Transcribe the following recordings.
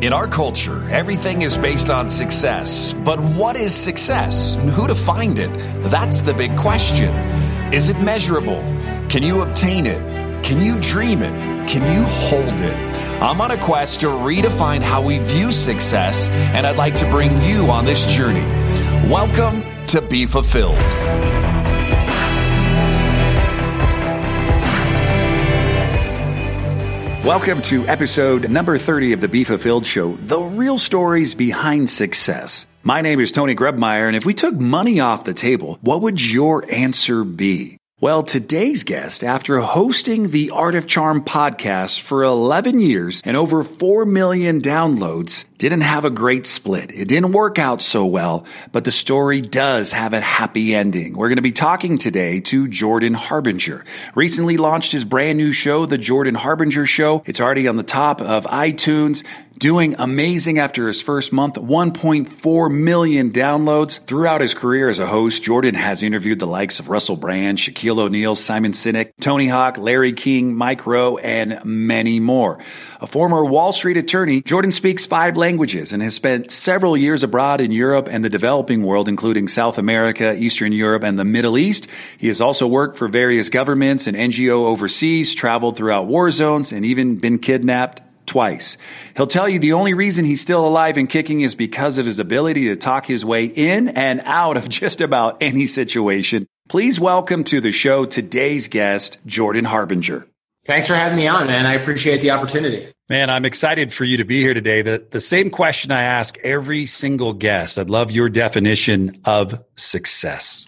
In our culture, everything is based on success. But what is success? Who defined it? That's the big question. Is it measurable? Can you obtain it? Can you dream it? Can you hold it? I'm on a quest to redefine how we view success, and I'd like to bring you on this journey. Welcome to Be Fulfilled. Welcome to episode number 30 of the Be Fulfilled Show, the real stories behind success. My name is Tony Grebmeier, and if we took money off the table, what would your answer be? Well, today's guest, after hosting the Art of Charm podcast for 11 years and over 4 million downloads, didn't have a great split. It didn't work out so well, but the story does have a happy ending. We're going to be talking today to Jordan Harbinger. Recently launched his brand new show, The Jordan Harbinger Show. It's already on the top of iTunes doing amazing after his first month. 1.4 million downloads throughout his career as a host. Jordan has interviewed the likes of russell brand shaquille o'neal simon sinek tony hawk larry king mike rowe and many more. A former wall street attorney jordan speaks five languages and has spent several years abroad in europe and the developing world including south america eastern europe and the middle east. He has also worked for various governments and ngo overseas traveled throughout war zones and even been kidnapped twice. He'll tell you the only reason he's still alive and kicking is because of his ability to talk his way in and out of just about any situation. Please welcome to the show today's guest, Jordan Harbinger. Thanks for having me on, man. I appreciate the opportunity. Man, I'm excited for you to be here today. The, the same question I ask every single guest. I'd love your definition of success.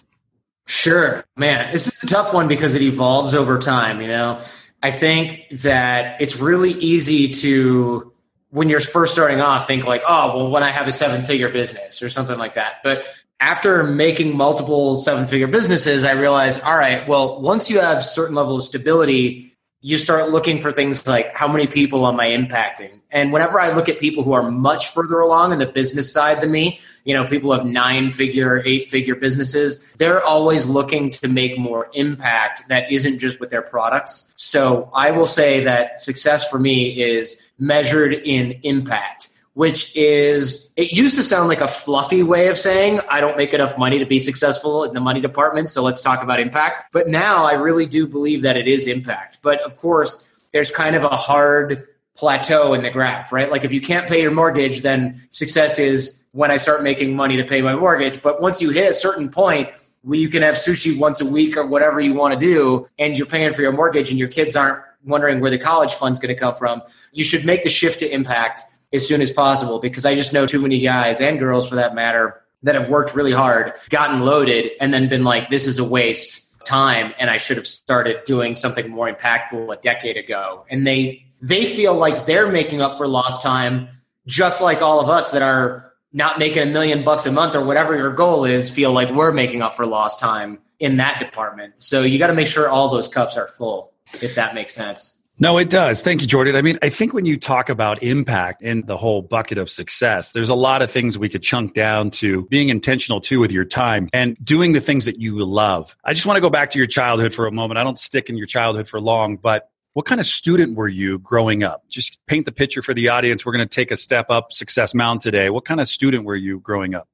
Sure. Man, this is a tough one because it evolves over time, you know? I think that it's really easy to, when you're first starting off, think like, oh, well, when I have a seven figure business or something like that. But after making multiple seven figure businesses, I realized, all right, well, once you have certain level of stability, you start looking for things like how many people am I impacting? And whenever I look at people who are much further along in the business side than me, you know, people have nine figure, eight figure businesses, they're always looking to make more impact that isn't just with their products. So I will say that success for me is measured in impact which is it used to sound like a fluffy way of saying I don't make enough money to be successful in the money department, so let's talk about impact. But now I really do believe that it is impact. But of course, there's kind of a hard plateau in the graph, right? Like if you can't pay your mortgage, then success is when I start making money to pay my mortgage. But once you hit a certain point, where you can have sushi once a week or whatever you want to do, and you're paying for your mortgage, and your kids aren't wondering where the college fund's going to come from, you should make the shift to impact as soon as possible because I just know too many guys and girls for that matter that have worked really hard, gotten loaded, and then been like, this is a waste of time and I should have started doing something more impactful a decade ago. And they they feel like they're making up for lost time, just like all of us that are not making a million bucks a month or whatever your goal is, feel like we're making up for lost time in that department. So you got to make sure all those cups are full, if that makes sense. No, it does. Thank you, Jordan. I mean, I think when you talk about impact in the whole bucket of success, there's a lot of things we could chunk down to being intentional too with your time and doing the things that you love. I just want to go back to your childhood for a moment. I don't stick in your childhood for long, but what kind of student were you growing up? Just paint the picture for the audience. We're going to take a step up Success Mountain today. What kind of student were you growing up?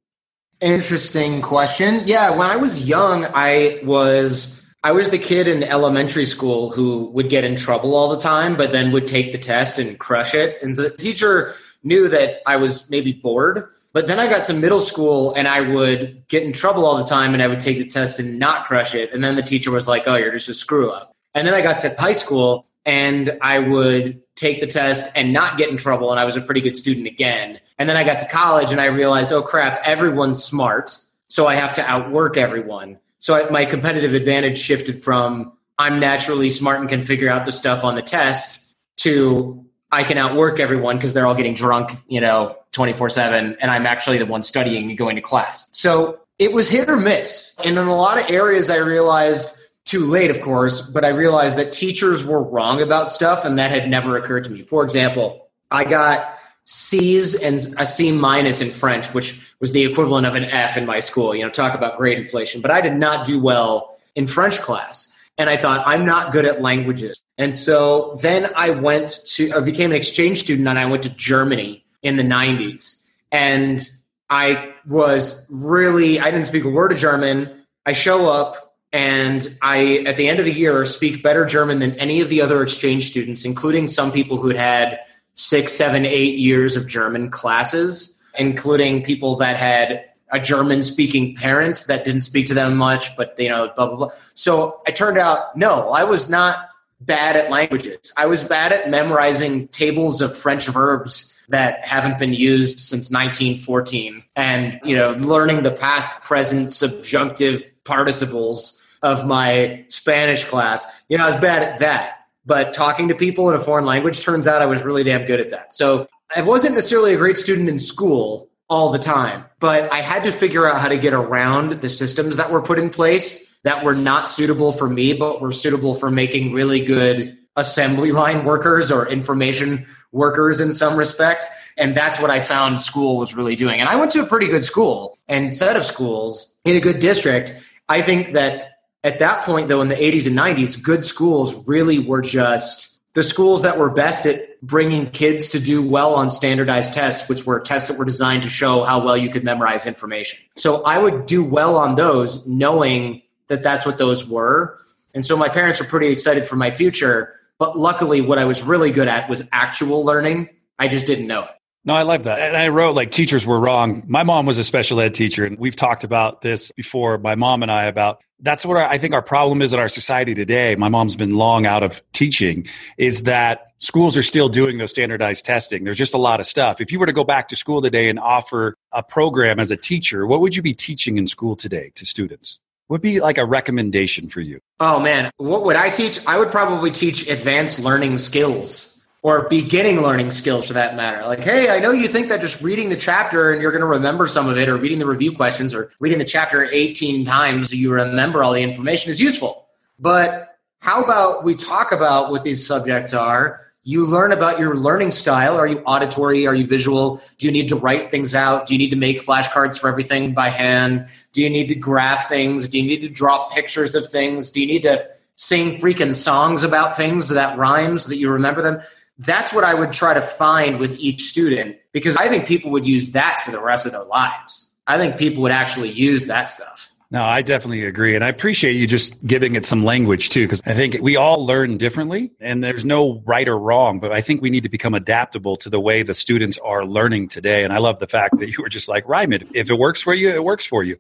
Interesting question. Yeah, when I was young, I was I was the kid in elementary school who would get in trouble all the time, but then would take the test and crush it. And the teacher knew that I was maybe bored. But then I got to middle school and I would get in trouble all the time and I would take the test and not crush it. And then the teacher was like, oh, you're just a screw up. And then I got to high school and I would take the test and not get in trouble. And I was a pretty good student again. And then I got to college and I realized, oh crap, everyone's smart. So I have to outwork everyone. So I, my competitive advantage shifted from I'm naturally smart and can figure out the stuff on the test to I can outwork everyone because they're all getting drunk, you know, 24 7. And I'm actually the one studying and going to class. So it was hit or miss. And in a lot of areas, I realized too late, of course, but I realized that teachers were wrong about stuff and that had never occurred to me. For example, I got C's and a C minus in French, which was the equivalent of an F in my school. You know, talk about grade inflation. But I did not do well in French class. And I thought, I'm not good at languages. And so then I went to, I became an exchange student and I went to Germany in the 90s. And I was really, I didn't speak a word of German. I show up and I, at the end of the year, speak better German than any of the other exchange students, including some people who'd had six, seven, eight years of German classes, including people that had a German speaking parent that didn't speak to them much, but you know, blah, blah, blah. So it turned out, no, I was not bad at languages. I was bad at memorizing tables of French verbs that haven't been used since 1914 and, you know, learning the past, present, subjunctive participles of my Spanish class. You know, I was bad at that. But talking to people in a foreign language turns out I was really damn good at that. So I wasn't necessarily a great student in school all the time, but I had to figure out how to get around the systems that were put in place that were not suitable for me, but were suitable for making really good assembly line workers or information workers in some respect. And that's what I found school was really doing. And I went to a pretty good school and set of schools in a good district. I think that at that point, though, in the 80s and 90s, good schools really were just the schools that were best at bringing kids to do well on standardized tests, which were tests that were designed to show how well you could memorize information. So I would do well on those, knowing that that's what those were. And so my parents were pretty excited for my future. But luckily, what I was really good at was actual learning. I just didn't know it. No, I love that. And I wrote like teachers were wrong. My mom was a special ed teacher, and we've talked about this before, my mom and I, about that's what I think our problem is in our society today. My mom's been long out of teaching, is that schools are still doing those standardized testing. There's just a lot of stuff. If you were to go back to school today and offer a program as a teacher, what would you be teaching in school today to students? would be like a recommendation for you? Oh man, what would I teach? I would probably teach advanced learning skills or beginning learning skills for that matter. Like, hey, I know you think that just reading the chapter and you're going to remember some of it, or reading the review questions, or reading the chapter 18 times, you remember all the information is useful. But how about we talk about what these subjects are? You learn about your learning style. Are you auditory? Are you visual? Do you need to write things out? Do you need to make flashcards for everything by hand? Do you need to graph things? Do you need to draw pictures of things? Do you need to sing freaking songs about things that rhymes that you remember them? That's what I would try to find with each student because I think people would use that for the rest of their lives. I think people would actually use that stuff. No, I definitely agree. And I appreciate you just giving it some language too, because I think we all learn differently and there's no right or wrong, but I think we need to become adaptable to the way the students are learning today. And I love the fact that you were just like, it. If it works for you, it works for you.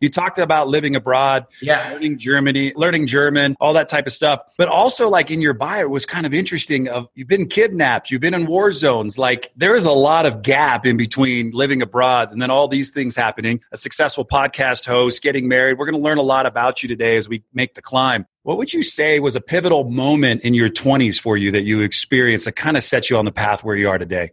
You talked about living abroad, yeah. learning Germany, learning German, all that type of stuff. But also, like in your bio, it was kind of interesting. Of you've been kidnapped, you've been in war zones. Like there is a lot of gap in between living abroad and then all these things happening. A successful podcast host, getting married. We're going to learn a lot about you today as we make the climb. What would you say was a pivotal moment in your 20s for you that you experienced that kind of set you on the path where you are today?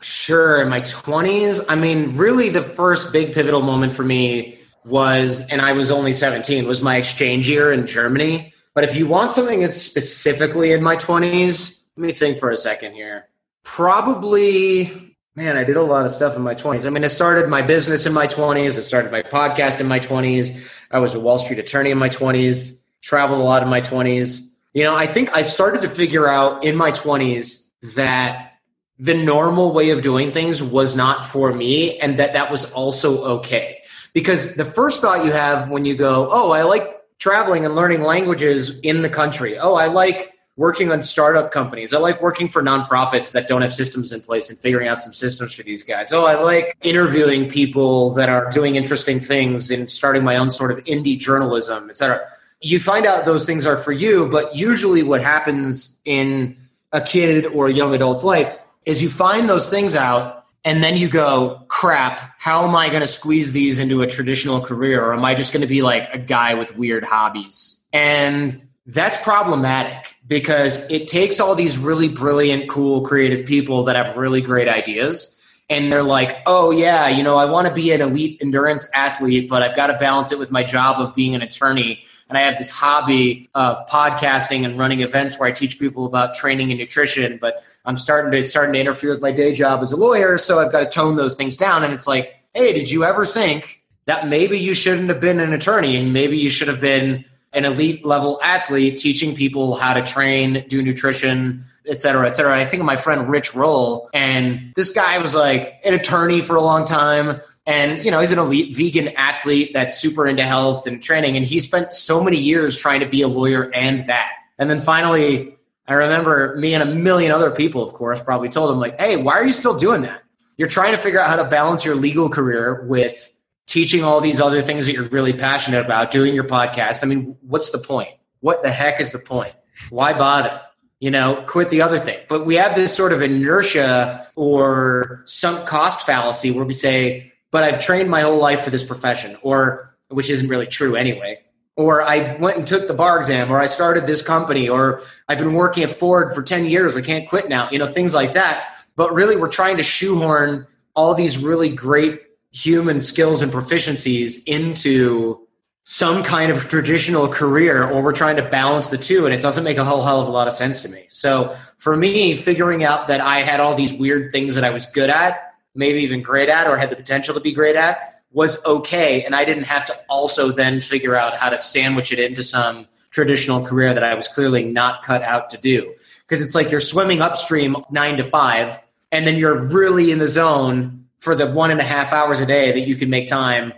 Sure. In my 20s, I mean, really the first big pivotal moment for me was, and I was only 17, was my exchange year in Germany. But if you want something that's specifically in my 20s, let me think for a second here. Probably, man, I did a lot of stuff in my 20s. I mean, I started my business in my 20s, I started my podcast in my 20s, I was a Wall Street attorney in my 20s, traveled a lot in my 20s. You know, I think I started to figure out in my 20s that the normal way of doing things was not for me and that that was also okay because the first thought you have when you go, oh, I like traveling and learning languages in the country. Oh, I like working on startup companies. I like working for nonprofits that don't have systems in place and figuring out some systems for these guys. Oh, I like interviewing people that are doing interesting things and starting my own sort of indie journalism, etc. You find out those things are for you, but usually what happens in a kid or a young adult's life is you find those things out and then you go, crap, how am I going to squeeze these into a traditional career? Or am I just going to be like a guy with weird hobbies? And that's problematic because it takes all these really brilliant, cool, creative people that have really great ideas. And they're like, oh, yeah, you know, I want to be an elite endurance athlete, but I've got to balance it with my job of being an attorney. And I have this hobby of podcasting and running events where I teach people about training and nutrition. But I'm starting to starting to interfere with my day job as a lawyer, so I've got to tone those things down. And it's like, hey, did you ever think that maybe you shouldn't have been an attorney and maybe you should have been an elite level athlete teaching people how to train, do nutrition, et cetera, et cetera. I think of my friend Rich Roll, and this guy was like an attorney for a long time. And, you know, he's an elite vegan athlete that's super into health and training. And he spent so many years trying to be a lawyer and that. And then finally, I remember me and a million other people, of course, probably told him, like, hey, why are you still doing that? You're trying to figure out how to balance your legal career with teaching all these other things that you're really passionate about, doing your podcast. I mean, what's the point? What the heck is the point? Why bother? You know, quit the other thing. But we have this sort of inertia or sunk cost fallacy where we say, but I've trained my whole life for this profession, or which isn't really true anyway. Or I went and took the bar exam, or I started this company, or I've been working at Ford for 10 years. I can't quit now, you know, things like that. But really, we're trying to shoehorn all these really great human skills and proficiencies into some kind of traditional career or we're trying to balance the two and it doesn't make a whole hell of a lot of sense to me so for me figuring out that i had all these weird things that i was good at maybe even great at or had the potential to be great at was okay and i didn't have to also then figure out how to sandwich it into some traditional career that i was clearly not cut out to do. Because it's like you're swimming upstream nine to five and then you're really in the zone for the one and a half hours a day that you can make time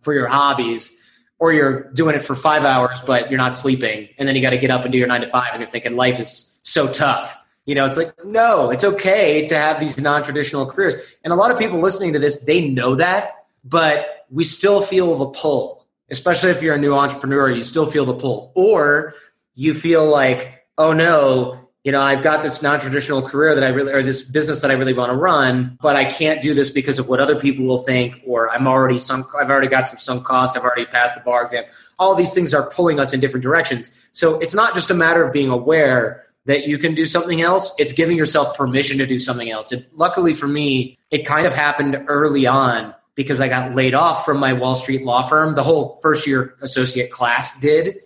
for your hobbies or you're doing it for five hours but you're not sleeping and then you got to get up and do your nine to five and you're thinking life is so tough. You know it's like no it's okay to have these non-traditional careers. And a lot of people listening to this they know that but we still feel the pull especially if you're a new entrepreneur you still feel the pull or you feel like oh no you know, I've got this non-traditional career that I really, or this business that I really want to run, but I can't do this because of what other people will think, or I'm already sunk, I've already got some sunk cost, I've already passed the bar exam. All these things are pulling us in different directions. So it's not just a matter of being aware that you can do something else. It's giving yourself permission to do something else. Luckily for me, it kind of happened early on because I got laid off from my Wall Street law firm. The whole first year associate class did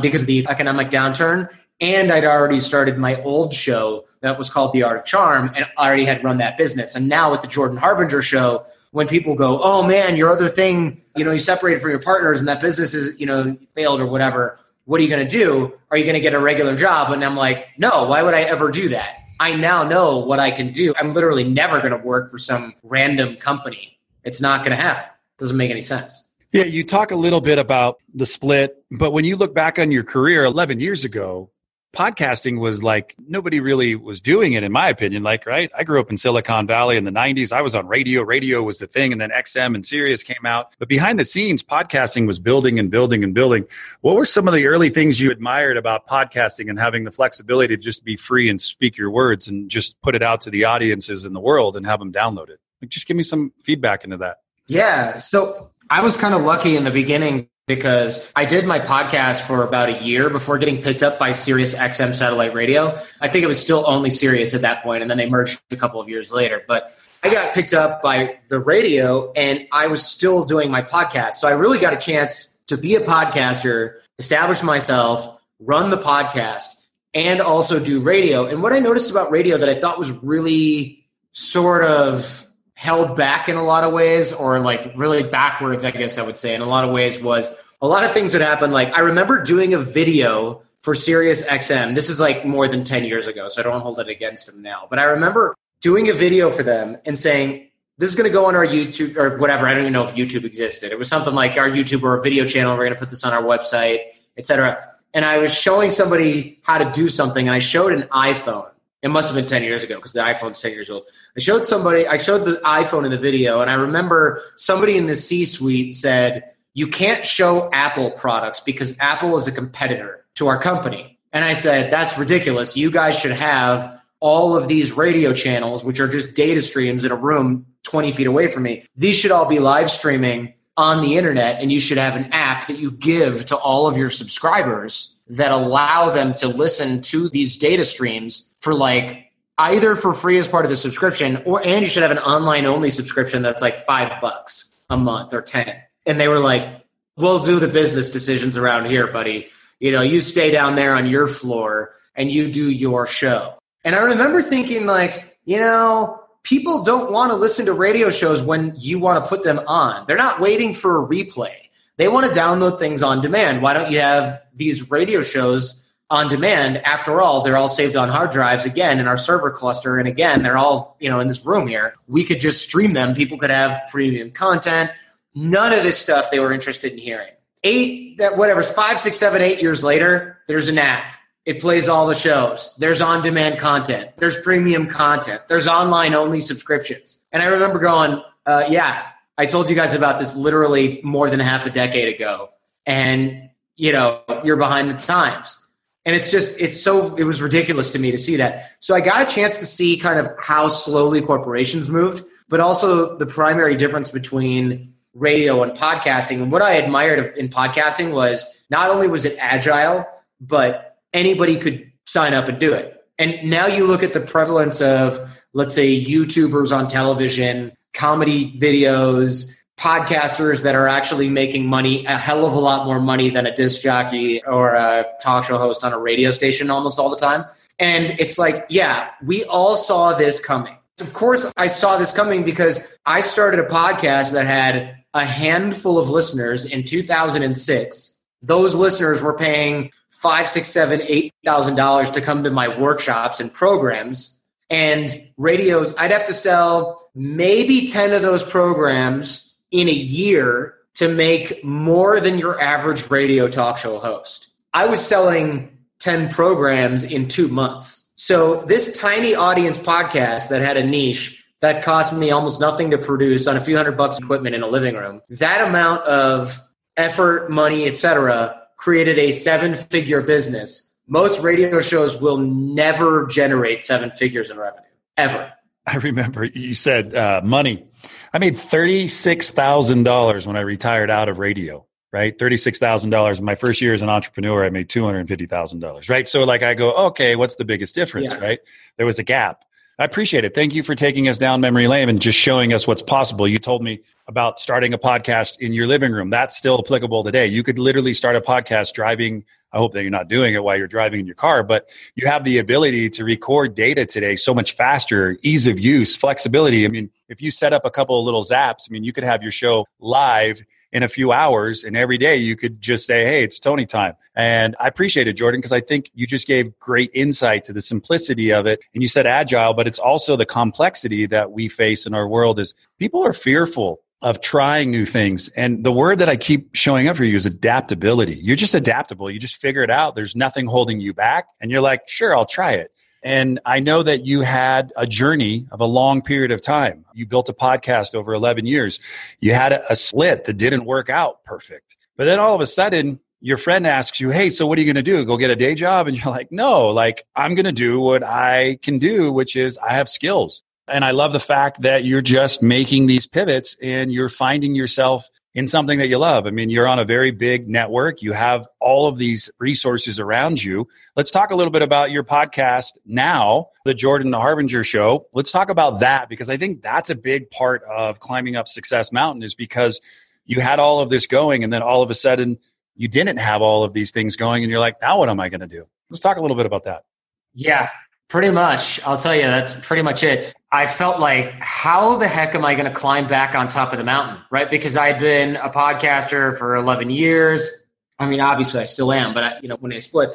because of the economic downturn and I'd already started my old show that was called The Art of Charm, and I already had run that business. And now with the Jordan Harbinger show, when people go, "Oh man, your other thing, you know, you separated from your partners, and that business is, you know, failed or whatever. What are you going to do? Are you going to get a regular job?" And I'm like, "No, why would I ever do that? I now know what I can do. I'm literally never going to work for some random company. It's not going to happen. It doesn't make any sense." Yeah, you talk a little bit about the split, but when you look back on your career 11 years ago, podcasting was like nobody really was doing it in my opinion. Like right i grew up in silicon valley in the 90s i was on radio. Radio was the thing and then xm and sirius came out. But behind the scenes podcasting was building and building and building. What were some of the early things you admired about podcasting and having the flexibility to just be free and speak your words and just put it out to the audiences in the world and have them download it like just give me some feedback into that yeah so i was kind of lucky in the beginning because I did my podcast for about a year before getting picked up by Sirius XM satellite radio. I think it was still only Sirius at that point, and then they merged a couple of years later. But I got picked up by the radio, and I was still doing my podcast. So I really got a chance to be a podcaster, establish myself, run the podcast, and also do radio. And what I noticed about radio that I thought was really sort of held back in a lot of ways or like really backwards, I guess I would say, in a lot of ways was a lot of things would happen. Like I remember doing a video for Sirius XM. This is like more than 10 years ago, so I don't hold it against them now. But I remember doing a video for them and saying, this is going to go on our YouTube or whatever. I don't even know if YouTube existed. It was something like our YouTube or a video channel. We're going to put this on our website, etc. And I was showing somebody how to do something, and I showed an iPhone it must have been 10 years ago because the iPhone's 10 years old. I showed somebody, I showed the iPhone in the video, and I remember somebody in the C suite said, You can't show Apple products because Apple is a competitor to our company. And I said, That's ridiculous. You guys should have all of these radio channels, which are just data streams in a room 20 feet away from me. These should all be live streaming on the internet, and you should have an app that you give to all of your subscribers that allow them to listen to these data streams for like either for free as part of the subscription or and you should have an online only subscription that's like five bucks a month or ten. And they were like we'll do the business decisions around here buddy. You know you stay down there on your floor and you do your show. And i remember thinking like you know people don't want to listen to radio shows when you want to put them on. They're not waiting for a replay they want to download things on demand why don't you have these radio shows on demand. After all, they're all saved on hard drives again in our server cluster. And again, they're all, you know, in this room here. We could just stream them. People could have premium content. None of this stuff they were interested in hearing. Eight, that whatever, five, six, seven, eight years later, there's an app. It plays all the shows. There's on demand content. There's premium content. There's online only subscriptions. And I remember going, uh, yeah, I told you guys about this literally more than half a decade ago. And, you know, you're behind the times. And it's just, it's so, it was ridiculous to me to see that. So I got a chance to see kind of how slowly corporations moved, but also the primary difference between radio and podcasting. And what I admired in podcasting was not only was it agile, but anybody could sign up and do it. And now you look at the prevalence of, let's say, YouTubers on television, comedy videos, podcasters that are actually making money, a hell of a lot more money than a disc jockey or a talk show host on a radio station almost all the time. And it's like, yeah, we all saw this coming. Of course, I saw this coming because I started a podcast that had a handful of listeners in 2006. Those listeners were paying five, six, seven, eight thousand dollars to come to my workshops and programs. And radios, I'd have to sell maybe 10 of those programs in a year to make more than your average radio talk show host. I was selling 10 programs in two months. So, this tiny audience podcast that had a niche that cost me almost nothing to produce on a few hundred bucks equipment in a living room, that amount of effort, money, etc., created a seven figure business. Most radio shows will never generate seven figures in revenue, ever. I remember you said uh, money I made $36,000 when I retired out of radio, right? $36,000. In my first year as an entrepreneur, I made $250,000, right? So, like, I go, okay, what's the biggest difference, yeah. right? There was a gap. I appreciate it. Thank you for taking us down memory lane and just showing us what's possible. You told me about starting a podcast in your living room. That's still applicable today. You could literally start a podcast driving. I hope that you're not doing it while you're driving in your car, but you have the ability to record data today so much faster, ease of use, flexibility. I mean, if you set up a couple of little zaps, I mean, you could have your show live in a few hours and every day you could just say hey it's tony time. And i appreciate it jordan because i think you just gave great insight to the simplicity of it. And you said agile but it's also the complexity that we face in our world is people are fearful of trying new things. And the word that i keep showing up for you is adaptability. You're just adaptable. You just figure it out. There's nothing holding you back. And you're like sure i'll try it and I know that you had a journey of a long period of time. You built a podcast over 11 years. You had a, a split that didn't work out perfect. But then all of a sudden, your friend asks you, Hey, so what are you going to do? Go get a day job? And you're like, No, like I'm going to do what I can do, which is I have skills. And I love the fact that you're just making these pivots and you're finding yourself in something that you love. I mean, you're on a very big network. You have all of these resources around you. Let's talk a little bit about your podcast now, the Jordan the Harbinger Show. Let's talk about that because I think that's a big part of climbing up Success Mountain is because you had all of this going and then all of a sudden you didn't have all of these things going and you're like, now what am I going to do? Let's talk a little bit about that. Yeah, pretty much. I'll tell you, that's pretty much it. I felt like, how the heck am I going to climb back on top of the mountain? Right. Because I'd been a podcaster for 11 years. I mean, obviously I still am, but I, you know, when I split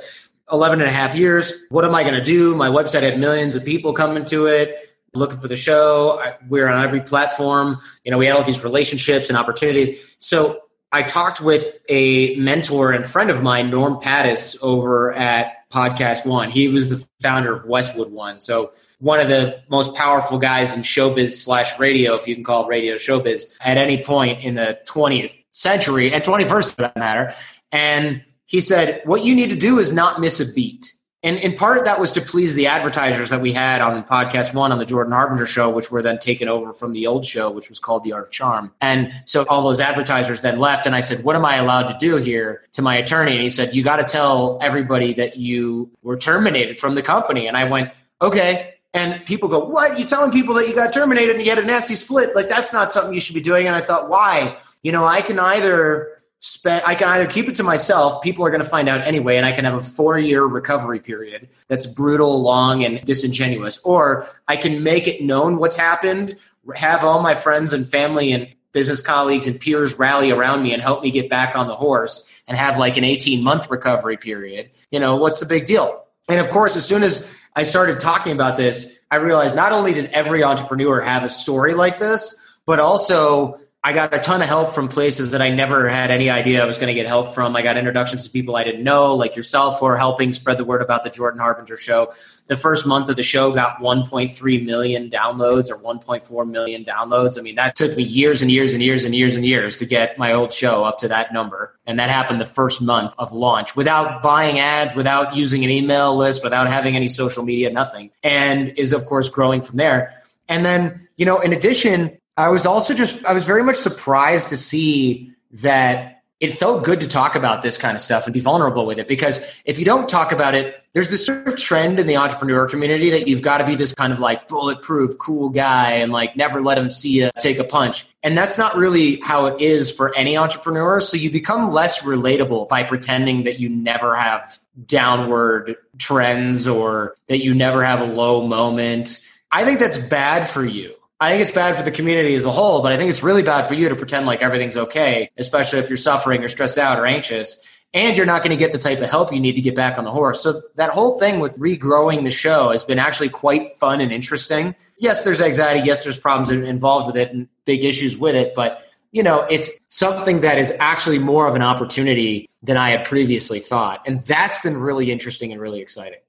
11 and a half years, what am I going to do? My website had millions of people coming to it looking for the show. we're on every platform. You know, we had all these relationships and opportunities. So I talked with a mentor and friend of mine, Norm Pattiz, over at Podcast One. He was the founder of Westwood One. So one of the most powerful guys in showbiz slash radio, if you can call radio showbiz, at any point in the 20th century and 21st for that matter. And he said, What you need to do is not miss a beat. And in part, of that was to please the advertisers that we had on podcast one on the Jordan Harbinger show, which were then taken over from the old show, which was called The Art of Charm. And so all those advertisers then left. And I said, What am I allowed to do here to my attorney? And he said, You got to tell everybody that you were terminated from the company. And I went, Okay. And people go, What? You telling people that you got terminated and you had a nasty split? Like, that's not something you should be doing. And I thought, Why? You know, I can either spend I can either keep it to myself, people are going to find out anyway, and I can have a four year recovery period that's brutal, long, and disingenuous, or I can make it known what's happened, have all my friends and family and business colleagues and peers rally around me and help me get back on the horse and have like an 18 month recovery period, you know, what's the big deal? And of course, as soon as I started talking about this, I realized not only did every entrepreneur have a story like this, but also I got a ton of help from places that I never had any idea I was going to get help from. I got introductions to people I didn't know, like yourself, who are helping spread the word about the Jordan Harbinger show. The first month of the show got 1.3 million downloads or 1.4 million downloads. I mean, that took me years and years and years and years and years to get my old show up to that number. And that happened the first month of launch without buying ads, without using an email list, without having any social media, nothing. And is, of course, growing from there. And then, you know, in addition, I was also just I was very much surprised to see that it felt good to talk about this kind of stuff and be vulnerable with it because if you don't talk about it, there's this sort of trend in the entrepreneur community that you've got to be this kind of like bulletproof, cool guy and like never let them see you take a punch. And that's not really how it is for any entrepreneur. So you become less relatable by pretending that you never have downward trends or that you never have a low moment. I think that's bad for you I think it's bad for the community as a whole, but I think it's really bad for you to pretend like everything's okay, especially if you're suffering or stressed out or anxious, and you're not going to get the type of help you need to get back on the horse. So that whole thing with regrowing the show has been actually quite fun and interesting. Yes, there's anxiety. Yes, there's problems involved with it and big issues with it, but you know, it's something that is actually more of an opportunity than I had previously thought. And that's been really interesting and really exciting.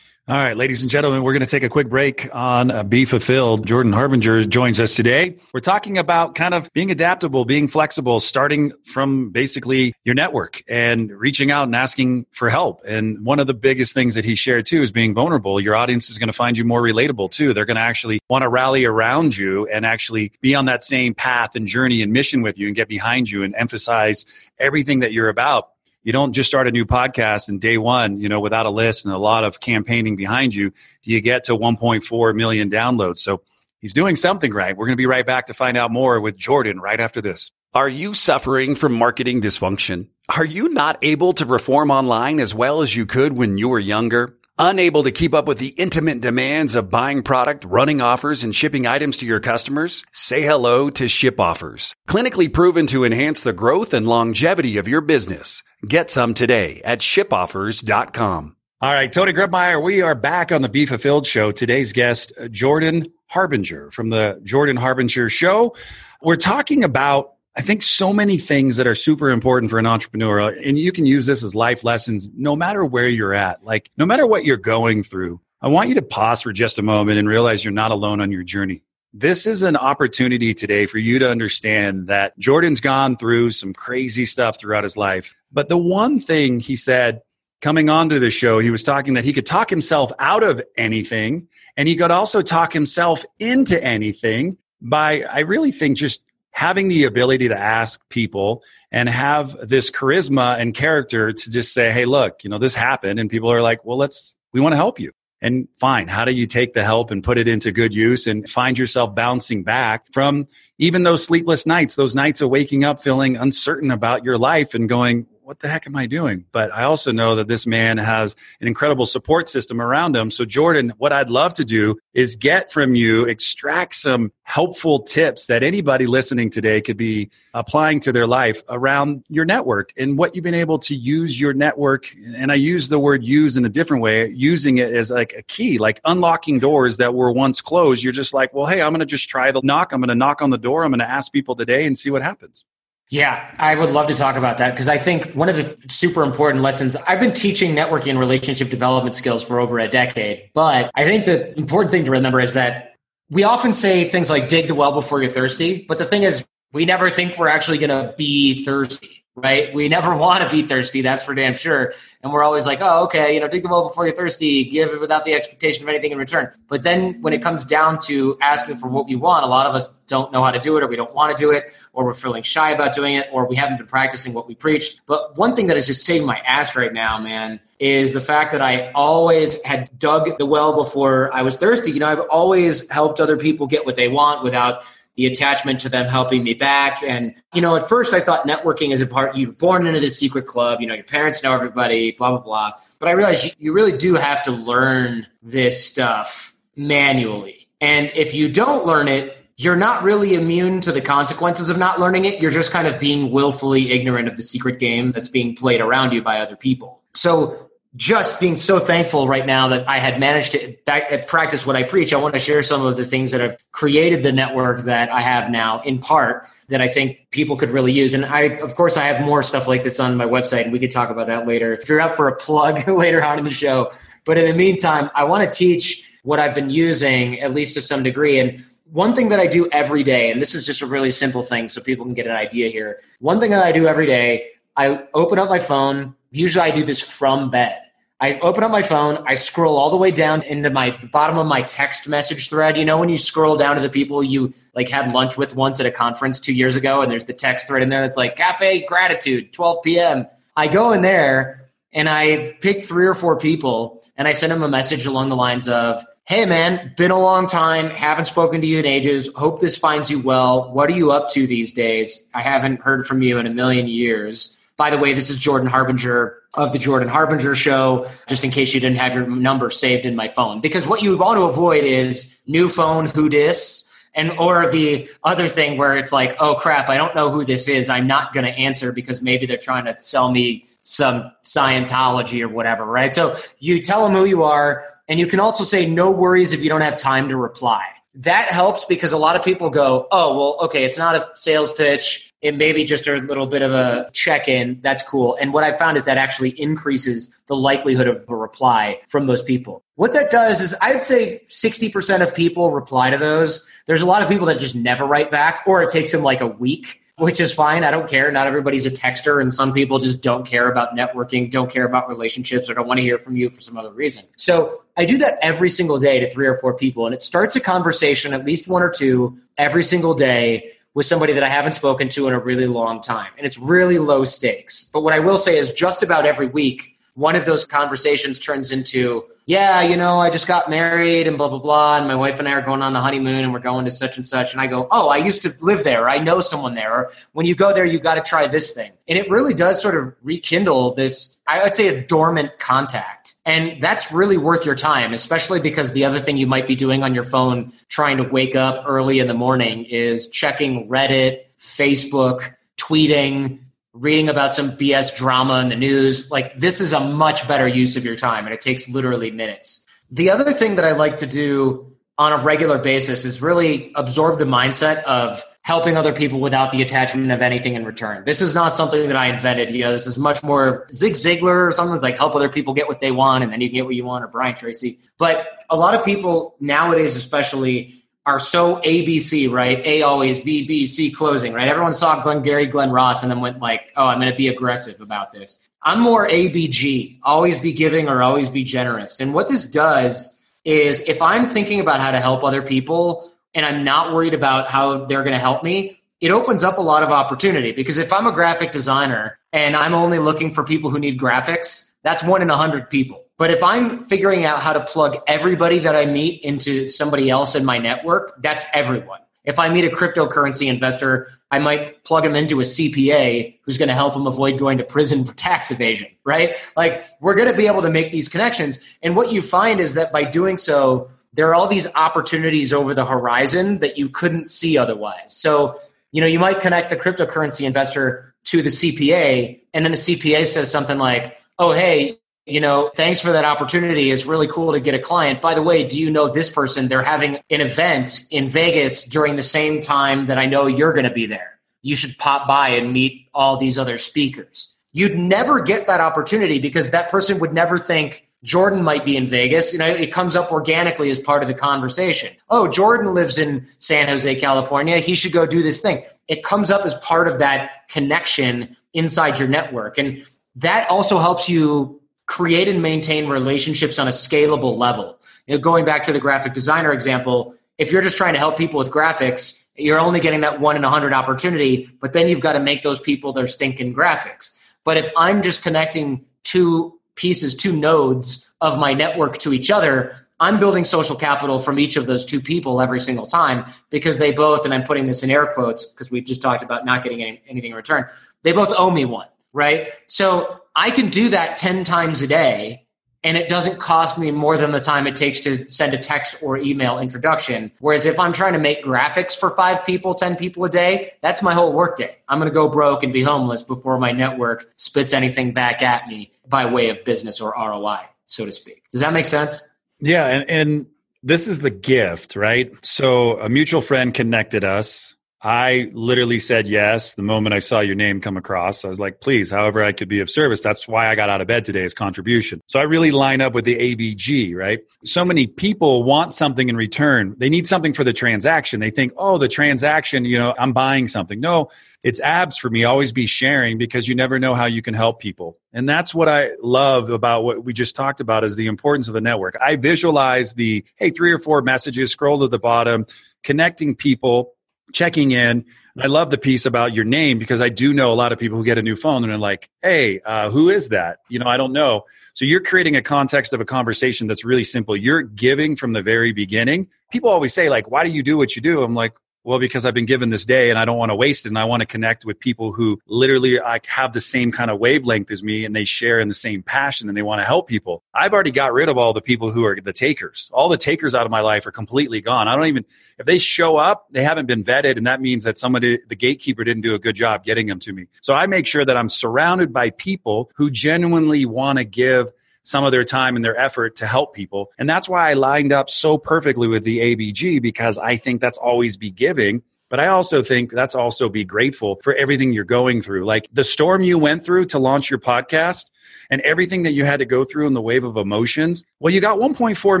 All right, ladies and gentlemen, we're going to take a quick break on uh, Be Fulfilled. Jordan Harbinger joins us today. We're talking about kind of being adaptable, being flexible, starting from basically your network and reaching out and asking for help. And one of the biggest things that he shared too is being vulnerable. Your audience is going to find you more relatable too. They're going to actually want to rally around you and actually be on that same path and journey and mission with you and get behind you and emphasize everything that you're about you don't just start a new podcast and day one, you know, without a list and a lot of campaigning behind you, do you get to 1.4 million downloads. So he's doing something right. We're going to be right back to find out more with Jordan right after this. Are you suffering from marketing dysfunction? Are you not able to perform online as well as you could when you were younger? Unable to keep up with the intimate demands of buying product, running offers, and shipping items to your customers? Say hello to Ship Offers. Clinically proven to enhance the growth and longevity of your business. Get some today at shipoffers.com. All right, Tony Grebmeier, we are back on the Be Fulfilled show. Today's guest, Jordan Harbinger from the Jordan Harbinger show. We're talking about I think so many things that are super important for an entrepreneur, uh, and you can use this as life lessons no matter where you're at. Like, no matter what you're going through, I want you to pause for just a moment and realize you're not alone on your journey. This is an opportunity today for you to understand that Jordan's gone through some crazy stuff throughout his life. But the one thing he said coming onto the show, he was talking that he could talk himself out of anything and he could also talk himself into anything by, I really think, just having the ability to ask people and have this charisma and character to just say, Hey, look, you know, this happened. And people are like, well, let's, we want to help you. And fine, how do you take the help and put it into good use and find yourself bouncing back from even those sleepless nights, those nights of waking up feeling uncertain about your life and going, what the heck am I doing? But I also know that this man has an incredible support system around him. So, Jordan, what I'd love to do is get from you, extract some helpful tips that anybody listening today could be applying to their life around your network and what you've been able to use your network. And I use the word use in a different way, using it as like a key, like unlocking doors that were once closed. You're just like, well, hey, I'm going to just try the knock. I'm going to knock on the door. I'm going to ask people today and see what happens. Yeah, I would love to talk about that because I think one of the super important lessons I've been teaching networking and relationship development skills for over a decade. But I think the important thing to remember is that we often say things like dig the well before you're thirsty. But the thing is, we never think we're actually going to be thirsty right? We never want to be thirsty, that's for damn sure. And we're always like, oh, okay, you know, dig the well before you're thirsty, give it without the expectation of anything in return. But then when it comes down to asking for what we want, a lot of us don't know how to do it, or we don't want to do it, or we're feeling shy about doing it, or we haven't been practicing what we preached. But one thing that is just saving my ass right now, man, is the fact that I always had dug the well before I was thirsty. You know, I've always helped other people get what they want without the attachment to them helping me back. And, you know, at first I thought networking is a part, you're born into this secret club, you know, your parents know everybody, blah, blah, blah. But I realized you, you really do have to learn this stuff manually. And if you don't learn it, you're not really immune to the consequences of not learning it. You're just kind of being willfully ignorant of the secret game that's being played around you by other people. So just being so thankful right now that I had managed to back, practice what I preach. I want to share some of the things that have created the network that I have now in part that I think people could really use. And I, of course, I have more stuff like this on my website and we could talk about that later if you're up for a plug later on in the show. But in the meantime, I want to teach what I've been using at least to some degree. And one thing that I do every day, and this is just a really simple thing so people can get an idea here. One thing that I do every day, I open up my phone, Usually I do this from bed. I open up my phone, I scroll all the way down into my bottom of my text message thread. You know, when you scroll down to the people you like had lunch with once at a conference two years ago, and there's the text thread in there that's like cafe gratitude, 12 p.m. I go in there and I've picked three or four people and I send them a message along the lines of, Hey man, been a long time, haven't spoken to you in ages. Hope this finds you well. What are you up to these days? I haven't heard from you in a million years. By the way, this is Jordan Harbinger of the Jordan Harbinger show, just in case you didn't have your number saved in my phone. Because what you want to avoid is new phone, who dis, and or the other thing where it's like, oh crap, I don't know who this is. I'm not going to answer because maybe they're trying to sell me some Scientology or whatever, right? So you tell them who you are, and you can also say no worries if you don't have time to reply. That helps because a lot of people go, oh well, okay, it's not a sales pitch it may be just a little bit of a check in. That's cool. And what I found is that actually increases the likelihood of a reply from those people. What that does is I'd say 60% of people reply to those. There's a lot of people that just never write back, or it takes them like a week, which is fine. I don't care. Not everybody's a texter, and some people just don't care about networking, don't care about relationships, or don't want to hear from you for some other reason. So I do that every single day to three or four people, and it starts a conversation, at least one or two, every single day with somebody that I haven't spoken to in a really long time. And it's really low stakes. But what I will say is just about every week, one of those conversations turns into, yeah, you know, I just got married and blah, blah, blah. And my wife and I are going on the honeymoon and we're going to such and such. And I go, oh, I used to live there. I know someone there. Or when you go there, you got to try this thing. And it really does sort of rekindle this, I would say, a dormant contact. And that's really worth your time, especially because the other thing you might be doing on your phone trying to wake up early in the morning is checking Reddit, Facebook, tweeting, reading about some BS drama in the news. Like, this is a much better use of your time, and it takes literally minutes. The other thing that I like to do on a regular basis is really absorb the mindset of helping other people without the attachment of anything in return. This is not something that I invented. You know, this is much more Zig Ziglar or something that's like help other people get what they want and then you can get what you want or Brian Tracy. But a lot of people nowadays, especially, are so ABC, right? A always B, B, C closing, right? Everyone saw Glengarry Glen Ross, and then went like, oh, I'm going to be aggressive about this. I'm more ABG, always be giving or always be generous. And what this does is if I'm thinking about how to help other people and I'm not worried about how they're going to help me, it opens up a lot of opportunity because if I'm a graphic designer and I'm only looking for people who need graphics, that's one in a hundred people. But if I'm figuring out how to plug everybody that I meet into somebody else in my network, that's everyone. If I meet a cryptocurrency investor, I might plug him into a CPA who's going to help him avoid going to prison for tax evasion, right? Like we're going to be able to make these connections. And what you find is that by doing so, there are all these opportunities over the horizon that you couldn't see otherwise. So, you know, you might connect the cryptocurrency investor to the CPA, and then the CPA says something like, oh, hey, you know, thanks for that opportunity. It's really cool to get a client. By the way, do you know this person? They're having an event in Vegas during the same time that I know you're going to be there. You should pop by and meet all these other speakers. You'd never get that opportunity because that person would never think, Jordan might be in Vegas. You know, it comes up organically as part of the conversation. Oh, Jordan lives in San Jose, California. He should go do this thing. It comes up as part of that connection inside your network. And that also helps you create and maintain relationships on a scalable level. You know, going back to the graphic designer example, if you're just trying to help people with graphics, you're only getting that one in a hundred opportunity, but then you've got to make those people their stinking graphics. But if I'm just connecting two pieces, two nodes of my network to each other, I'm building social capital from each of those two people every single time because they both, and I'm putting this in air quotes because we just talked about not getting any, anything in return, they both owe me one, right? So I can do that 10 times a day and it doesn't cost me more than the time it takes to send a text or email introduction. Whereas if I'm trying to make graphics for five people, 10 people a day, that's my whole workday. I'm going to go broke and be homeless before my network spits anything back at me by way of business or ROI, so to speak. Does that make sense? Yeah. And, and this is the gift, right? So a mutual friend connected us I literally said yes the moment I saw your name come across. I was like, please, however I could be of service. That's why I got out of bed today is contribution. So I really line up with the ABG, right? So many people want something in return. They need something for the transaction. They think, oh, the transaction, you know, I'm buying something. No, it's abs for me. Always be sharing because you never know how you can help people. And that's what I love about what we just talked about is the importance of a network. I visualize the, hey, three or four messages, scroll to the bottom, connecting people checking in. I love the piece about your name because I do know a lot of people who get a new phone and are like, hey, uh, who is that? You know, I don't know. So you're creating a context of a conversation that's really simple. You're giving from the very beginning. People always say, like, why do you do what you do? I'm like, well, because I've been given this day and I don't want to waste it. And I want to connect with people who literally like have the same kind of wavelength as me and they share in the same passion and they want to help people. I've already got rid of all the people who are the takers. All the takers out of my life are completely gone. I don't even, if they show up, they haven't been vetted. And that means that somebody, the gatekeeper didn't do a good job getting them to me. So I make sure that I'm surrounded by people who genuinely want to give some of their time and their effort to help people. And that's why I lined up so perfectly with the ABG because I think that's always be giving. But I also think that's also be grateful for everything you're going through. Like the storm you went through to launch your podcast and everything that you had to go through in the wave of emotions. Well, you got 1.4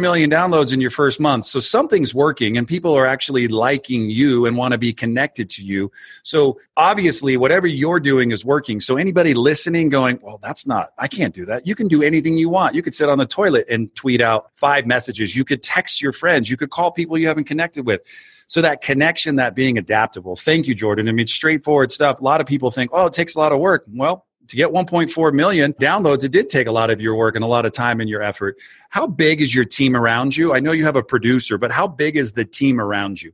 million downloads in your first month. So something's working and people are actually liking you and want to be connected to you. So obviously, whatever you're doing is working. So anybody listening going, well, that's not, I can't do that. You can do anything you want. You could sit on the toilet and tweet out five messages. You could text your friends. You could call people you haven't connected with. So that connection, that being adaptable. Thank you, Jordan. I mean, straightforward stuff. A lot of people think, oh, it takes a lot of work. Well, to get 1.4 million downloads, it did take a lot of your work and a lot of time and your effort. How big is your team around you? I know you have a producer, but how big is the team around you?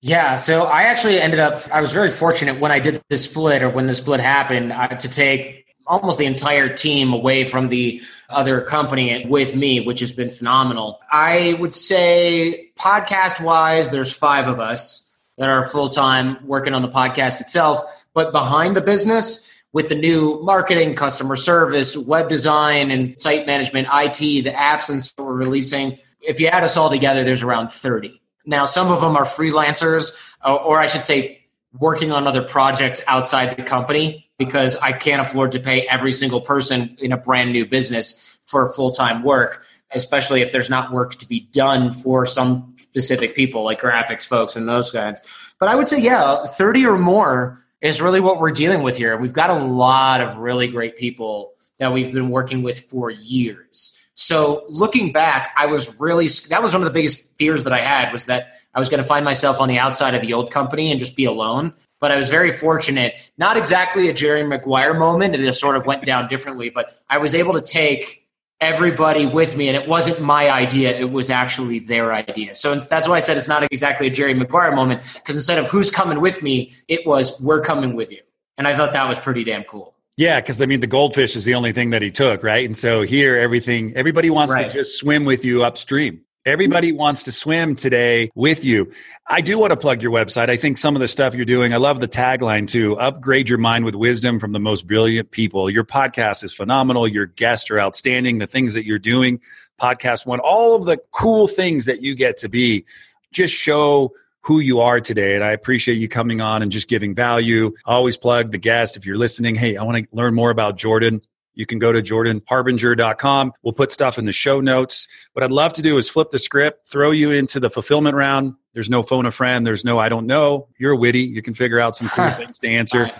Yeah, so I actually ended up, I was very fortunate when I did the split or when the split happened uh, to take almost the entire team away from the other company with me, which has been phenomenal. I would say, podcast wise, there's five of us that are full time working on the podcast itself. But behind the business, with the new marketing, customer service, web design, and site management, IT, the apps and stuff we're releasing, if you add us all together, there's around 30. Now, some of them are freelancers, or I should say, working on other projects outside the company because I can't afford to pay every single person in a brand new business for full time work, especially if there's not work to be done for some specific people like graphics folks and those kinds. But I would say, yeah, 30 or more is really what we're dealing with here. We've got a lot of really great people that we've been working with for years. So looking back, I was really that was one of the biggest fears that I had was that I was going to find myself on the outside of the old company and just be alone. But I was very fortunate, not exactly a Jerry Maguire moment, it just sort of went down differently, but I was able to take everybody with me and it wasn't my idea it was actually their idea so that's why i said it's not exactly a jerry maguire moment because instead of who's coming with me it was we're coming with you and i thought that was pretty damn cool yeah, because I mean, the goldfish is the only thing that he took, right? And so here, everything, everybody wants right. to just swim with you upstream. Everybody wants to swim today with you. I do want to plug your website. I think some of the stuff you're doing, I love the tagline to upgrade your mind with wisdom from the most brilliant people. Your podcast is phenomenal. Your guests are outstanding. The things that you're doing, podcast one, all of the cool things that you get to be just show who you are today. And I appreciate you coming on and just giving value. always plug the guest. If you're listening, hey, I want to learn more about Jordan you can go to jordanharbinger.com. We'll put stuff in the show notes. What I'd love to do is flip the script, throw you into the fulfillment round. There's no phone a friend. There's no I don't know. You're witty. You can figure out some cool things to answer.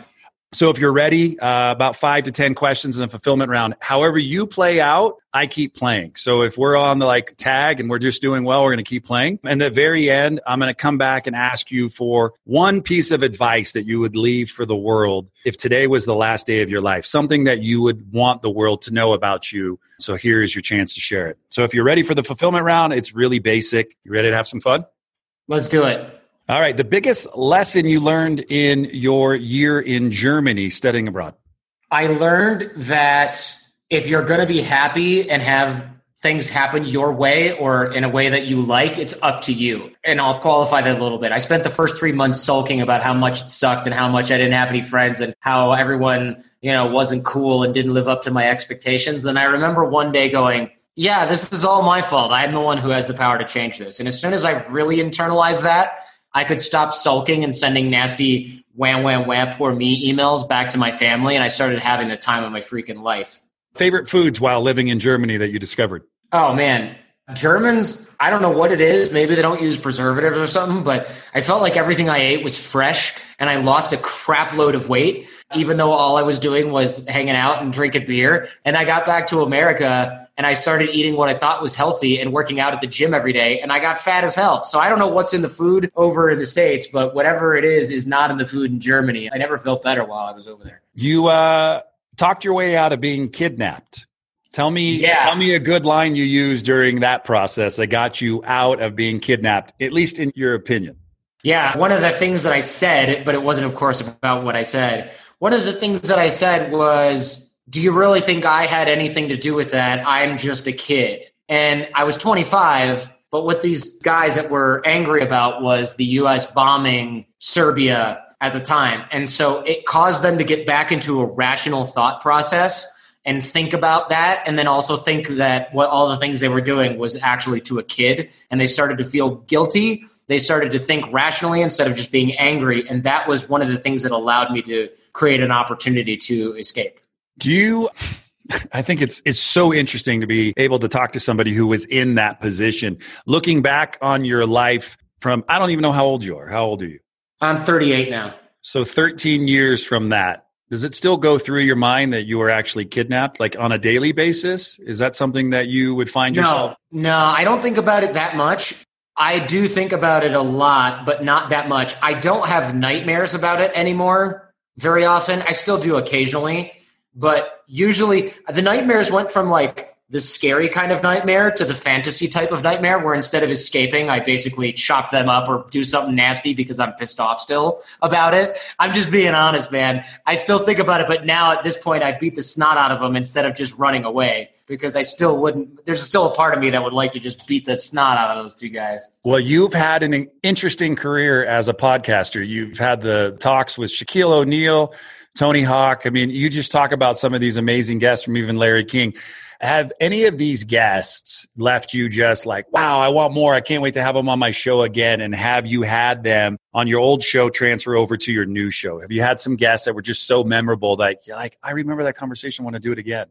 So if you're ready, uh, about five to 10 questions in the fulfillment round. However you play out, I keep playing. So if we're on the like tag and we're just doing well, we're going to keep playing. And the very end, I'm going to come back and ask you for one piece of advice that you would leave for the world if today was the last day of your life, something that you would want the world to know about you. So here is your chance to share it. So if you're ready for the fulfillment round, it's really basic. You ready to have some fun? Let's do it. All right. The biggest lesson you learned in your year in Germany studying abroad? I learned that if you're going to be happy and have things happen your way or in a way that you like, it's up to you. And I'll qualify that a little bit. I spent the first three months sulking about how much it sucked and how much I didn't have any friends and how everyone, you know, wasn't cool and didn't live up to my expectations. And I remember one day going, yeah, this is all my fault. I'm the one who has the power to change this. And as soon as I really internalized that, I could stop sulking and sending nasty wham, wham, wham, poor me emails back to my family. And I started having the time of my freaking life. Favorite foods while living in Germany that you discovered? Oh man, Germans, I don't know what it is. Maybe they don't use preservatives or something, but I felt like everything I ate was fresh and I lost a crap load of weight, even though all I was doing was hanging out and drinking beer. And I got back to America and I started eating what I thought was healthy and working out at the gym every day. And I got fat as hell. So I don't know what's in the food over in the States, but whatever it is, is not in the food in Germany. I never felt better while I was over there. You, uh, talked your way out of being kidnapped. Tell me, yeah. tell me a good line you used during that process that got you out of being kidnapped, at least in your opinion. Yeah, one of the things that I said, but it wasn't, of course, about what I said. One of the things that I said was, "Do you really think I had anything to do with that? I'm just a kid." And I was 25, but what these guys that were angry about was the U.S. bombing Serbia at the time. And so it caused them to get back into a rational thought process and think about that. And then also think that what all the things they were doing was actually to a kid. And they started to feel guilty. They started to think rationally instead of just being angry. And that was one of the things that allowed me to create an opportunity to escape. Do you I think it's it's so interesting to be able to talk to somebody who was in that position. Looking back on your life from I don't even know how old you are. How old are you? I'm 38 now. So 13 years from that, does it still go through your mind that you were actually kidnapped like on a daily basis? Is that something that you would find no, yourself? No, I don't think about it that much. I do think about it a lot, but not that much. I don't have nightmares about it anymore very often. I still do occasionally, but usually the nightmares went from like the scary kind of nightmare to the fantasy type of nightmare where instead of escaping, I basically chop them up or do something nasty because I'm pissed off still about it. I'm just being honest, man. I still think about it, but now at this point, I beat the snot out of them instead of just running away because I still wouldn't. There's still a part of me that would like to just beat the snot out of those two guys. Well, you've had an interesting career as a podcaster. You've had the talks with Shaquille O'Neal, Tony Hawk. I mean, you just talk about some of these amazing guests from even Larry King. Have any of these guests left you just like, wow, I want more. I can't wait to have them on my show again. And have you had them on your old show transfer over to your new show? Have you had some guests that were just so memorable that you're like, I remember that conversation, want to do it again?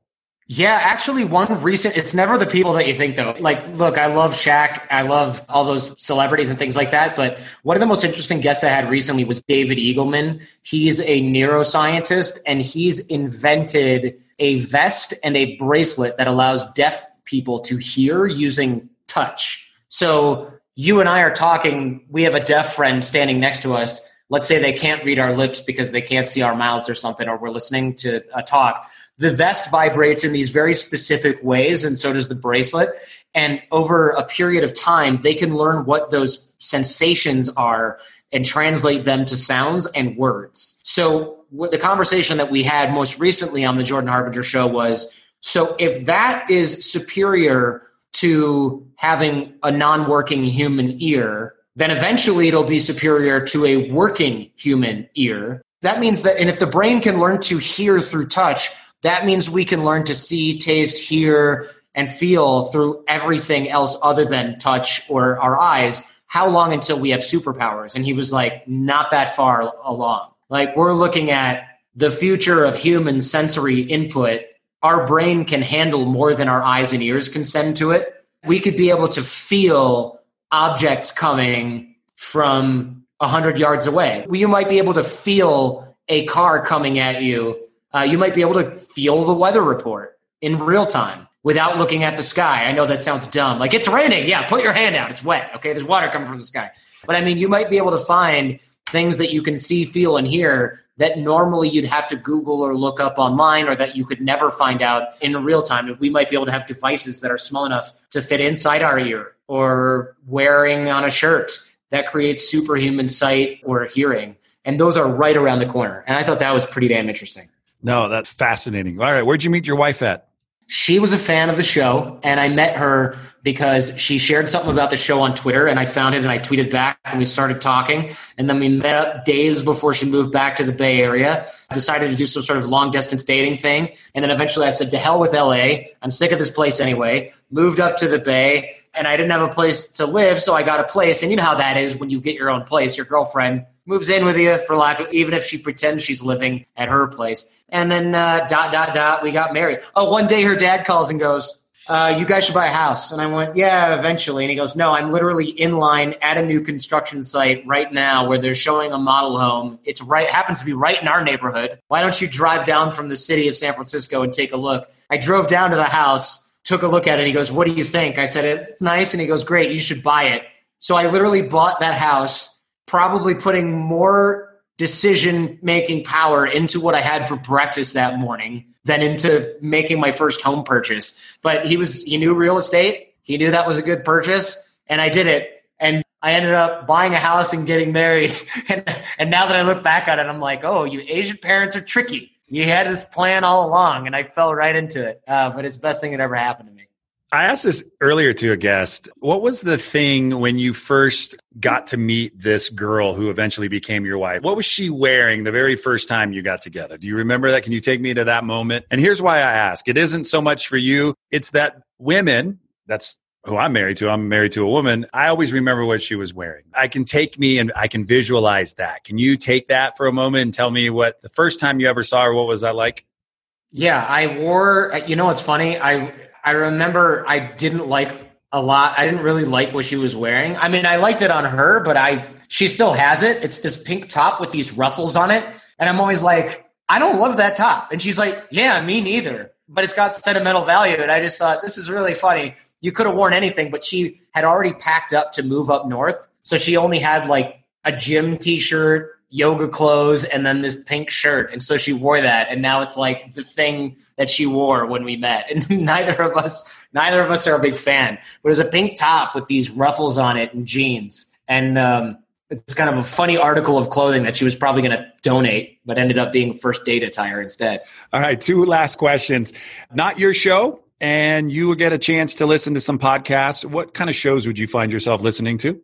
Yeah, actually, one recent, it's never the people that you think, though. Like, look, I love Shaq. I love all those celebrities and things like that. But one of the most interesting guests I had recently was David Eagleman. He's a neuroscientist and he's invented a vest and a bracelet that allows deaf people to hear using touch. So you and I are talking, we have a deaf friend standing next to us. Let's say they can't read our lips because they can't see our mouths or something, or we're listening to a talk. The vest vibrates in these very specific ways, and so does the bracelet. And over a period of time, they can learn what those sensations are and translate them to sounds and words. So the conversation that we had most recently on the Jordan Harbinger show was so if that is superior to having a non-working human ear, then eventually it'll be superior to a working human ear. That means that and if the brain can learn to hear through touch, that means we can learn to see, taste, hear and feel through everything else other than touch or our eyes how long until we have superpowers? And he was like, not that far along. Like, we're looking at the future of human sensory input. Our brain can handle more than our eyes and ears can send to it. We could be able to feel objects coming from 100 yards away. You might be able to feel a car coming at you. Uh, you might be able to feel the weather report in real time without looking at the sky. I know that sounds dumb. Like it's raining. Yeah, put your hand out. It's wet. Okay, there's water coming from the sky. But I mean, you might be able to find things that you can see, feel, and hear that normally you'd have to Google or look up online or that you could never find out in real time. We might be able to have devices that are small enough to fit inside our ear or wearing on a shirt that creates superhuman sight or hearing. And those are right around the corner. And I thought that was pretty damn interesting. No, that's fascinating. All right, where'd you meet your wife at? She was a fan of the show, and I met her because she shared something about the show on Twitter, and I found it and I tweeted back, and we started talking. And then we met up days before she moved back to the Bay Area. I decided to do some sort of long distance dating thing, and then eventually I said, "To hell with LA! I'm sick of this place anyway." Moved up to the Bay, and I didn't have a place to live, so I got a place. And you know how that is when you get your own place. Your girlfriend moves in with you for lack of, even if she pretends she's living at her place. And then uh, dot dot dot, we got married. Oh, one day her dad calls and goes, uh, "You guys should buy a house." And I went, "Yeah, eventually." And he goes, "No, I'm literally in line at a new construction site right now where they're showing a model home. It's right happens to be right in our neighborhood. Why don't you drive down from the city of San Francisco and take a look?" I drove down to the house, took a look at it. and He goes, "What do you think?" I said, "It's nice." And he goes, "Great, you should buy it." So I literally bought that house probably putting more decision making power into what I had for breakfast that morning than into making my first home purchase. But he was he knew real estate. He knew that was a good purchase and I did it. And I ended up buying a house and getting married. and, and now that I look back on it, I'm like, oh, you Asian parents are tricky. You had this plan all along, and I fell right into it. Uh, but it's the best thing that ever happened to me. I asked this earlier to a guest. What was the thing when you first got to meet this girl who eventually became your wife? What was she wearing the very first time you got together? Do you remember that? Can you take me to that moment? And here's why I ask it isn't so much for you, it's that women, that's who I'm married to, I'm married to a woman. I always remember what she was wearing. I can take me and I can visualize that. Can you take that for a moment and tell me what the first time you ever saw her, what was that like? Yeah, I wore, you know what's funny? I I remember I didn't like a lot. I didn't really like what she was wearing. I mean, I liked it on her, but I she still has it. It's this pink top with these ruffles on it, and I'm always like, I don't love that top. And she's like, Yeah, me neither. But it's got sentimental value, and I just thought this is really funny. You could have worn anything, but she had already packed up to move up north, so she only had like a gym t-shirt yoga clothes and then this pink shirt. And so she wore that. And now it's like the thing that she wore when we met. And neither of us, neither of us are a big fan. But it was a pink top with these ruffles on it and jeans. And um, it's kind of a funny article of clothing that she was probably going to donate, but ended up being first date attire instead. All right. Two last questions. Not your show. And you will get a chance to listen to some podcasts. What kind of shows would you find yourself listening to?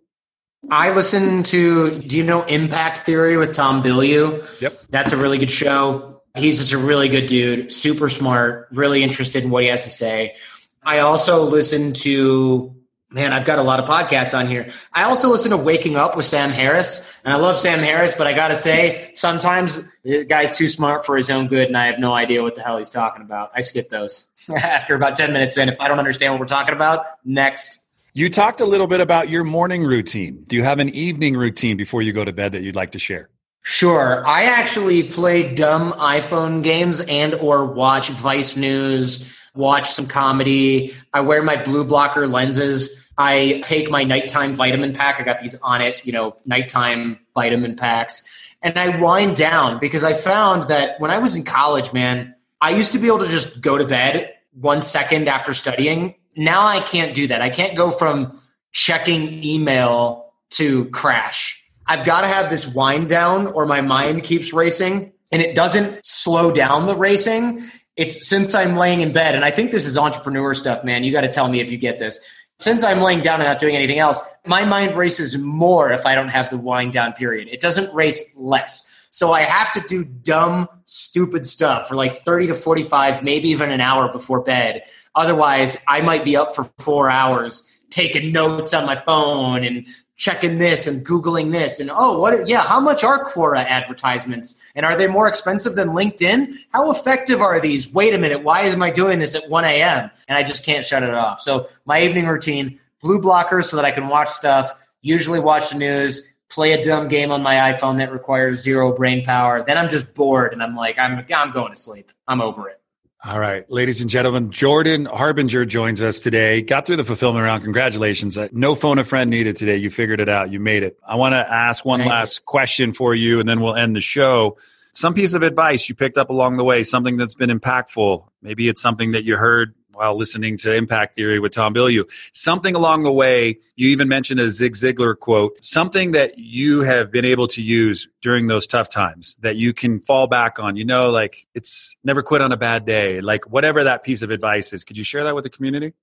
I listen to, do you know Impact Theory with Tom Bilyeu? Yep. That's a really good show. He's just a really good dude, super smart, really interested in what he has to say. I also listen to, man, I've got a lot of podcasts on here. I also listen to Waking Up with Sam Harris, and I love Sam Harris, but I got to say, sometimes the guy's too smart for his own good, and I have no idea what the hell he's talking about. I skip those after about 10 minutes in. If I don't understand what we're talking about, next. You talked a little bit about your morning routine. Do you have an evening routine before you go to bed that you'd like to share? Sure. I actually play dumb iPhone games and or watch Vice News, watch some comedy. I wear my blue blocker lenses. I take my nighttime vitamin pack. I got these on it, you know, nighttime vitamin packs. And I wind down because I found that when I was in college, man, I used to be able to just go to bed one second after studying now I can't do that. I can't go from checking email to crash. I've got to have this wind down or my mind keeps racing and it doesn't slow down the racing. It's since I'm laying in bed, and I think this is entrepreneur stuff, man. You got to tell me if you get this. Since I'm laying down and not doing anything else, my mind races more if I don't have the wind down period. It doesn't race less. So I have to do dumb, stupid stuff for like 30 to 45, maybe even an hour before bed Otherwise, I might be up for four hours taking notes on my phone and checking this and googling this and oh what yeah how much are quora advertisements? And are they more expensive than linkedin? How effective are these? Wait a minute why am i doing this at 1 a.m and i just can't shut it off. So my evening routine blue blockers so that i can watch stuff usually watch the news play a dumb game on my iphone that requires zero brain power. Then i'm just bored and i'm like i'm, I'm going to sleep. I'm over it all right, ladies and gentlemen, Jordan Harbinger joins us today. Got through the fulfillment round. Congratulations. Uh, no phone a friend needed today. You figured it out. You made it. I want to ask one Thank last you. question for you, and then we'll end the show. Some piece of advice you picked up along the way, something that's been impactful. Maybe it's something that you heard while listening to Impact Theory with Tom Bilyeu. Something along the way, you even mentioned a Zig Ziglar quote, something that you have been able to use during those tough times that you can fall back on. You know, like it's never quit on a bad day, like whatever that piece of advice is. Could you share that with the community?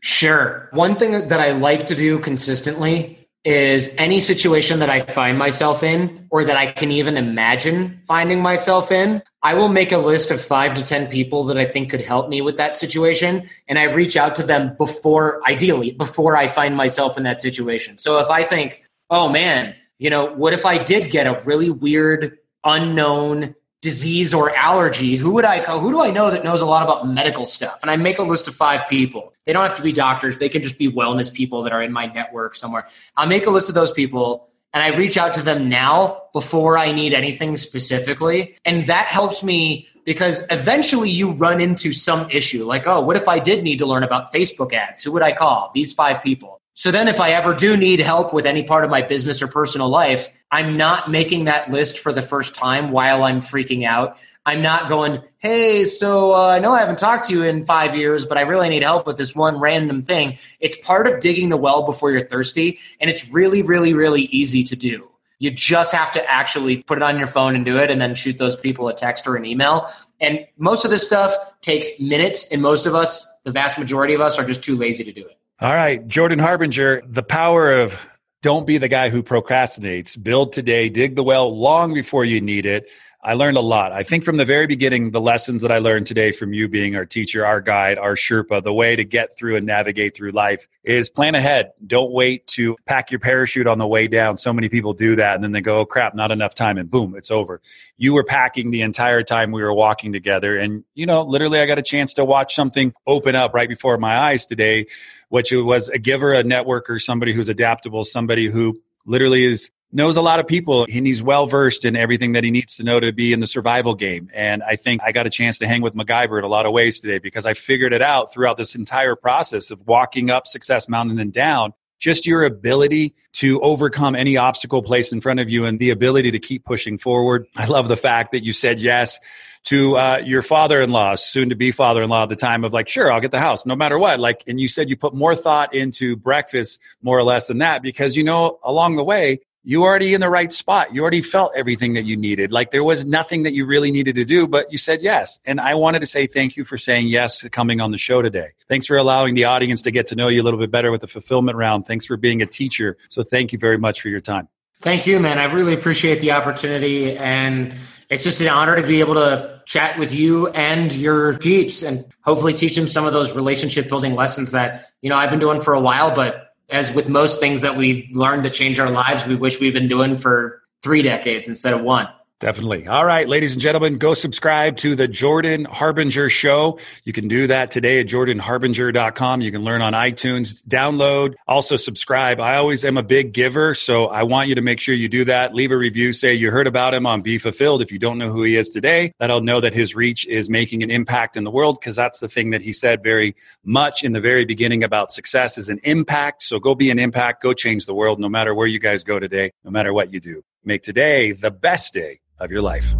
Sure. One thing that I like to do consistently is any situation that I find myself in or that I can even imagine finding myself in, I will make a list of five to 10 people that I think could help me with that situation. And I reach out to them before, ideally, before I find myself in that situation. So if I think, oh man, you know, what if I did get a really weird, unknown disease or allergy, who would I call? Who do I know that knows a lot about medical stuff? And I make a list of five people. They don't have to be doctors. They can just be wellness people that are in my network somewhere. I'll make a list of those people and I reach out to them now before I need anything specifically. And that helps me because eventually you run into some issue like, oh, what if I did need to learn about Facebook ads? Who would I call? These five people. So then, if I ever do need help with any part of my business or personal life, I'm not making that list for the first time while I'm freaking out. I'm not going, hey, so uh, I know I haven't talked to you in five years, but I really need help with this one random thing. It's part of digging the well before you're thirsty, and it's really, really, really easy to do. You just have to actually put it on your phone and do it, and then shoot those people a text or an email. And most of this stuff takes minutes, and most of us, the vast majority of us, are just too lazy to do it. All right, Jordan Harbinger, the power of don't be the guy who procrastinates. Build today, dig the well long before you need it. I learned a lot. I think from the very beginning, the lessons that I learned today from you being our teacher, our guide, our Sherpa, the way to get through and navigate through life is plan ahead. Don't wait to pack your parachute on the way down. So many people do that and then they go, oh crap, not enough time and boom, it's over. You were packing the entire time we were walking together. And, you know, literally I got a chance to watch something open up right before my eyes today, which was a giver, a networker, somebody who's adaptable, somebody who literally is knows a lot of people and he's well versed in everything that he needs to know to be in the survival game. And I think I got a chance to hang with MacGyver in a lot of ways today because I figured it out throughout this entire process of walking up Success Mountain and down. Just your ability to overcome any obstacle placed in front of you and the ability to keep pushing forward. I love the fact that you said yes to uh, your father-in-law, soon to be father-in-law at the time of like, sure, I'll get the house no matter what. Like, and you said you put more thought into breakfast more or less than that because you know along the way you already in the right spot. You already felt everything that you needed. Like there was nothing that you really needed to do, but you said yes. And I wanted to say thank you for saying yes to coming on the show today. Thanks for allowing the audience to get to know you a little bit better with the fulfillment round. Thanks for being a teacher. So thank you very much for your time. Thank you, man. I really appreciate the opportunity. And it's just an honor to be able to chat with you and your peeps and hopefully teach them some of those relationship building lessons that, you know, I've been doing for a while, but as with most things that we learn to change our lives, we wish we've been doing for three decades instead of one. Definitely. All right, ladies and gentlemen, go subscribe to the Jordan Harbinger Show. You can do that today at jordanharbinger.com. You can learn on iTunes, download, also subscribe. I always am a big giver, so I want you to make sure you do that. Leave a review, say you heard about him on Be Fulfilled. If you don't know who he is today, that'll know that his reach is making an impact in the world because that's the thing that he said very much in the very beginning about success is an impact. So go be an impact, go change the world no matter where you guys go today, no matter what you do. Make today the best day of your life.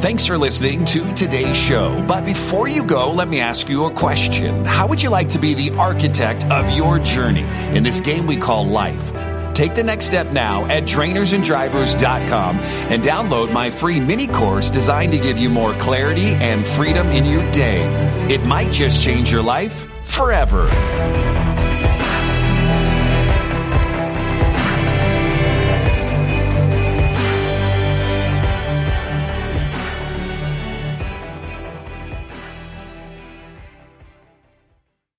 Thanks for listening to today's show. But before you go, let me ask you a question. How would you like to be the architect of your journey in this game we call life? Take the next step now at trainersandrivers.com and download my free mini course designed to give you more clarity and freedom in your day. It might just change your life forever.